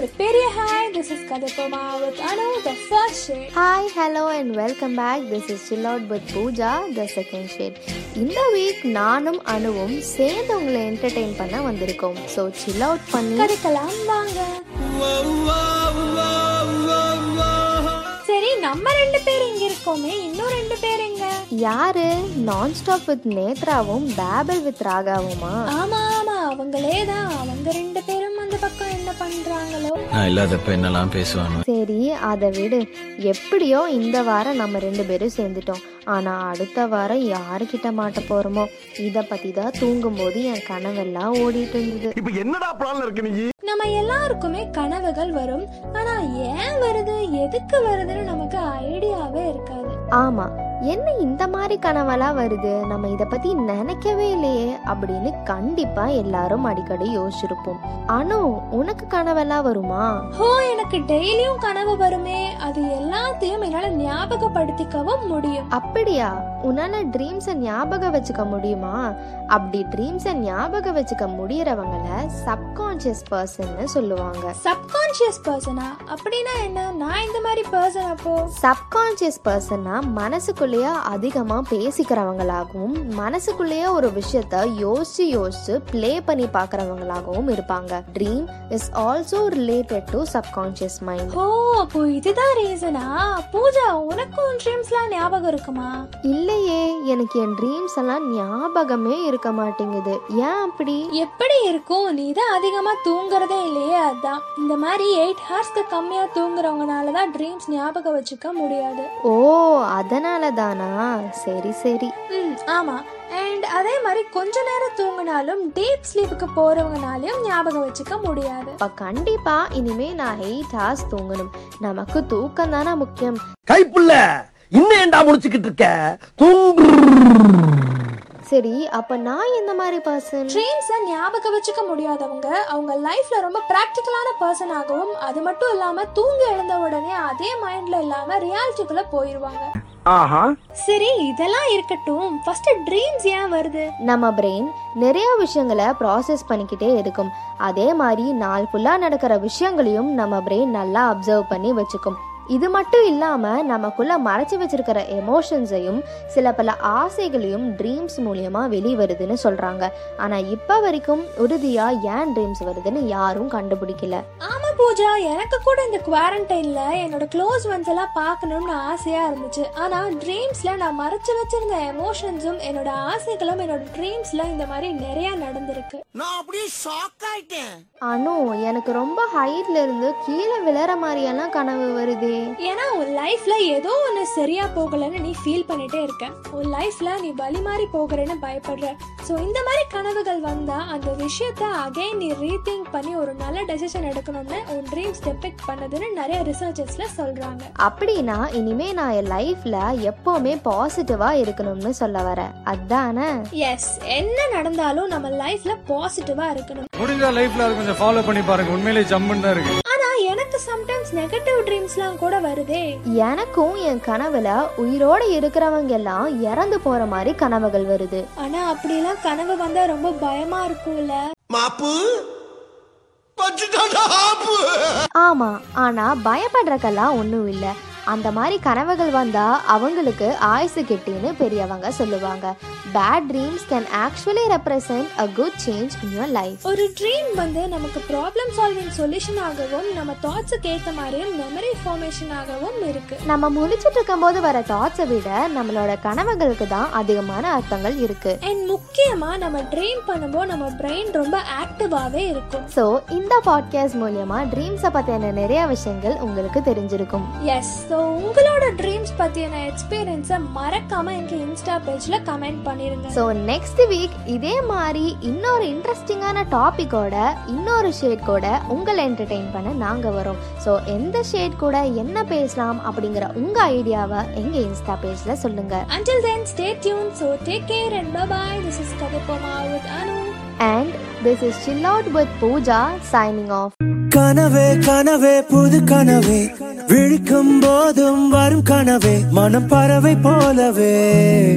with Anu, the first shade. Hi hello and welcome back this is chill out with Pooja the second shade இந்த week நானும் அனுவும் சேர்ந்து உங்களை entertain பண்ண வந்திருக்கோம். ஸோ சில் அவுட் பண்ணி. கதைக்கலாம் வாங்க. சரி நம்ம ரெண்டு பேர் இங்க இருக்கோமே. இன்னும் ரெண்டு பேர் எங்க? யாரு? நான் ஸ்டாப் வித் நேத்ராவும் பேபிள் வித் ராகாவுமா? ஆமா அவங்களே தான் அவங்க ரெண்டு பேரும் அந்த பக்கம் என்ன பண்றாங்களோ? நான் இல்லாதப்ப என்னெல்லாம் பேசுவானோ? சரி அதை விடு. எப்படியோ இந்த வாரம் நம்ம ரெண்டு பேரும் சேர்ந்துட்டோம். ஆனா அடுத்த வாரம் யாருக்கிட்ட மாட்ட போறோமோ? இத பத்தி தான் தூங்கும்போது என் கனவெல்லாம் ஓடிட்டு இருந்தது. இப்ப என்னடா பிளான்ல இருக்கு நீ? நம்ம எல்லாருக்குமே கனவுகள் வரும். ஆனா ஏன் வருது? எதுக்கு வருதுன்னு நமக்கு ஐடியாவே இருக்காது. ஆமா என்ன இந்த மாதிரி கனவெல்லாம் வருது? நம்ம இத பத்தி நினைக்கவே இல்லையே. அப்படின்னு கண்டிப்பா எல்லாரும் அடிக்கடி யோசிச்சிருப்போம். அனு உனக்கு கனவெல்லாம் வருமா? ஹோ எனக்கு டெய்லியும் கனவு வருமே. அது எல்லாத்தையும் என்னால ஞாபகப்படுத்திக்கவும் முடியும். அப்படியா? உன்னால ட்ரீம்ஸை ஞாபகம் வச்சுக்க முடியுமா? அப்படி ட்ரீம்ஸை ஞாபகம் வச்சுக்க முடியறவங்கள சப்கான்சியஸ் பர்சன்னு சொல்லுவாங்க. சப்கான்ஷியஸ் பர்சனா அப்படின்னா என்ன? நான் இந்த மாதிரி பர்சன் அப்போ? சப்கான்சியஸ் பர்சன்னா மனசுக்குள்ளேயே அதிகமா பேசிக்கிறவங்களாகவும் மனசுக்குள்ளேயே ஒரு விஷயத்த யோசிச்சு யோசிச்சு ப்ளே பண்ணி பார்க்கறவங்களாகவும் இருப்பாங்க. Dream is also related to subconscious mind ஓ அப்போ இதுதான் ரீசனா பூஜா உனக்கும் ட்ரீம்ஸ்லாம் ஞாபகம் இருக்குமா? இல்லையே எனக்கு என் ட்ரீம்ஸ் எல்லாம் ஞாபகமே இருக்க மாட்டேங்குது. ஏன் அப்படி? எப்படி இருக்கும்? நீ தான் அதிகமா தூங்குறதே இல்லையே அதான். இந்த மாதிரி எயிட் ஹார்ஸ்க்கு கம்மியா தூங்குறவங்கனால தான் ட்ரீம்ஸ் ஞாபகம் வச்சுக்க முடியாது. ஓ அதனால தானா. சரி சரி. ம் ஆமா. அண்ட் அதே மாதிரி கொஞ்ச நேரம் தூங்கினாலும் டீப் ஸ்லீப்புக்கு போறவங்கனாலையும் ஞாபகம் வச்சுக்க முடியாது. அப்ப கண்டிப்பா இனிமே நான் எயிட் ஹார்ஸ் தூங்கணும். நமக்கு தூக்கம் தானே முக்கியம். கைப்புள்ள இன்னும் ஏன்டா முடிச்சுக்கிட்டு இருக்க? தூங்கு சரி அப்ப நான் எந்த மாதிரி பர்சன் ட்ரீம்ஸை ஞாபகம் வச்சுக்க முடியாதவங்க அவங்க லைஃப்ல ரொம்ப ப்ராக்டிக்கலான பர்சன் ஆகவும் அது மட்டும் இல்லாம தூங்க எழுந்த உடனே அதே மைண்ட்ல இல்லாம ரியாலிட்டிக்குள்ள போயிருவாங்க. ஆஹா. சரி இதெல்லாம் இருக்கட்டும். ஃபர்ஸ்ட் ட்ரீம்ஸ் ஏன் வருது? நம்ம பிரெயின் நிறைய விஷயங்களை ப்ராசஸ் பண்ணிக்கிட்டே இருக்கும். அதே மாதிரி நாள் ஃபுல்லாக நடக்கிற விஷயங்களையும் நம்ம பிரெயின் நல்லா அப்சர்வ் பண்ணி வச்சுக்கும். இது மட்டும் இல்லாமல் நமக்குள்ள மறைச்சு வச்சிருக்கிற எமோஷன்ஸையும் சில பல ஆசைகளையும் ட்ரீம்ஸ் மூலியமா வெளிவருதுன்னு சொல்றாங்க. ஆனா இப்போ வரைக்கும் உறுதியா ஏன் ட்ரீம்ஸ் வருதுன்னு யாரும் கண்டுபிடிக்கல. ஆமா பூஜா எனக்கு கூட இந்த குவாரண்டைன்ல என்னோட க்ளோஸ் ஒன்ஸ் எல்லாம் பார்க்கணும்னு ஆசையா இருந்துச்சு. ஆனா ட்ரீம்ஸ்ல நான் மறைச்சு வச்சிருந்த எமோஷன்ஸும் என்னோட ஆசைகளும் என்னோட ட்ரீம்ஸ்ல இந்த மாதிரி நிறைய நடந்திருக்கு. நான் அப்படியே ஷாக் ஆயிட்டேன். அனு எனக்கு ரொம்ப ஹைட்ல இருந்து கீழே விழற மாதிரியெல்லாம் கனவு வருதே. ஏன்னா உன் லைஃப்ல ஏதோ ஒன்று சரியா போகலன்னு நீ ஃபீல் பண்ணிட்டே இருக்க. உன் லைஃப்ல நீ வழி மாறி போகிறேன்னு பயப்படுற. ஸோ இந்த மாதிரி கனவுகள் வந்தா அந்த விஷயத்த அகைன் நீ ரீதிங்க் பண்ணி ஒரு நல்ல டெசிஷன் எடுக்கணும்னு உன் ட்ரீம்ஸ் டெபிக் பண்ணதுன்னு நிறைய ரிசர்ச்சர்ஸ்ல சொல்றாங்க. அப்படின்னா இனிமே நான் என் லைஃப்ல எப்பவுமே பாசிட்டிவா இருக்கணும்னு சொல்ல வரேன். அதானே? எஸ் என்ன நடந்தாலும் நம்ம லைஃப்ல பாசிட்டிவா இருக்கணும். முடிஞ்ச லைஃப்ல அது கொஞ்சம் ஃபாலோ பண்ணி பாருங்க. உண்மையிலேயே ஜம்முன்னு தான் இருக்கு. ஆனா எனக்கு சம்டைம்ஸ் நெகட்டிவ் ட்ரீம்ஸ்லாம் கூட வருதே. எனக்கும் என் கனவுல உயிரோட இருக்கிறவங்க எல்லாம் இறந்து போற மாதிரி கனவுகள் வருது. ஆனா அப்படிலாம் கனவு வந்தா ரொம்ப பயமா இருக்கும்ல. மாப்பு? ஆமா ஆனா பயப்படுறக்கெல்லாம் ஒண்ணும் இல்லை. அந்த மாதிரி கனவுகள் வந்தா அவங்களுக்கு ஆயுசு கெட்டின்னு பெரியவங்க சொல்லுவாங்க. Bad dreams can actually represent a good change in your life ஒரு ட்ரீம் வந்து நமக்கு ப்ராப்ளம் சால்விங் சொல்யூஷன் ஆகவும் நம்ம தாட்ஸுக்கு ஏத்த மாதிரியும் மெமரி ஃபார்மேஷன் ஆகவும் இருக்கு. நம்ம முழிச்சிட்டு இருக்கும்போது வர தாட்ஸை விட நம்மளோட கனவுகளுக்கு தான் அதிகமான அர்த்தங்கள் இருக்கு. அண்ட் முக்கியமா நம்ம ட்ரீம் பண்ணும்போது நம்ம பிரெயின் ரொம்ப ஆக்டிவாவே இருக்கும். ஸோ இந்த பாட்காஸ்ட் மூலியமா ட்ரீம்ஸை பற்றின நிறைய விஷயங்கள் உங்களுக்கு தெரிஞ்சிருக்கும். எஸ் ஸோ உங்களோட ட்ரீம்ஸ் பத்தியான எக்ஸ்பீரியன்ஸை மறக்காம எங்க இன்ஸ்டா பேஜ்ல கமெண்ட் பண்ணிருங்க ஸோ நெக்ஸ்ட் வீக் இதே மாதிரி இன்னொரு இன்ட்ரெஸ்டிங்கான டாபிக்கோட இன்னொரு ஷேட் கூட உங்களை என்டர்டெயின் பண்ண நாங்கள் வரோம் ஸோ எந்த ஷேட் கூட என்ன பேசலாம் அப்படிங்கிற உங்கள் ஐடியாவை எங்கள் இன்ஸ்டா பேஜில் சொல்லுங்கள் Until then, stay tuned. So take care and bye bye. This is Kadipoma with Anu. And this is chill out with Pooja signing off கனவே கனவே புது கனவே விழிக்கும் போதும் வரும் கனவே மனம் பறவை போலவே.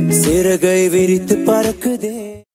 சிறகை விரித்து பறக்குதே.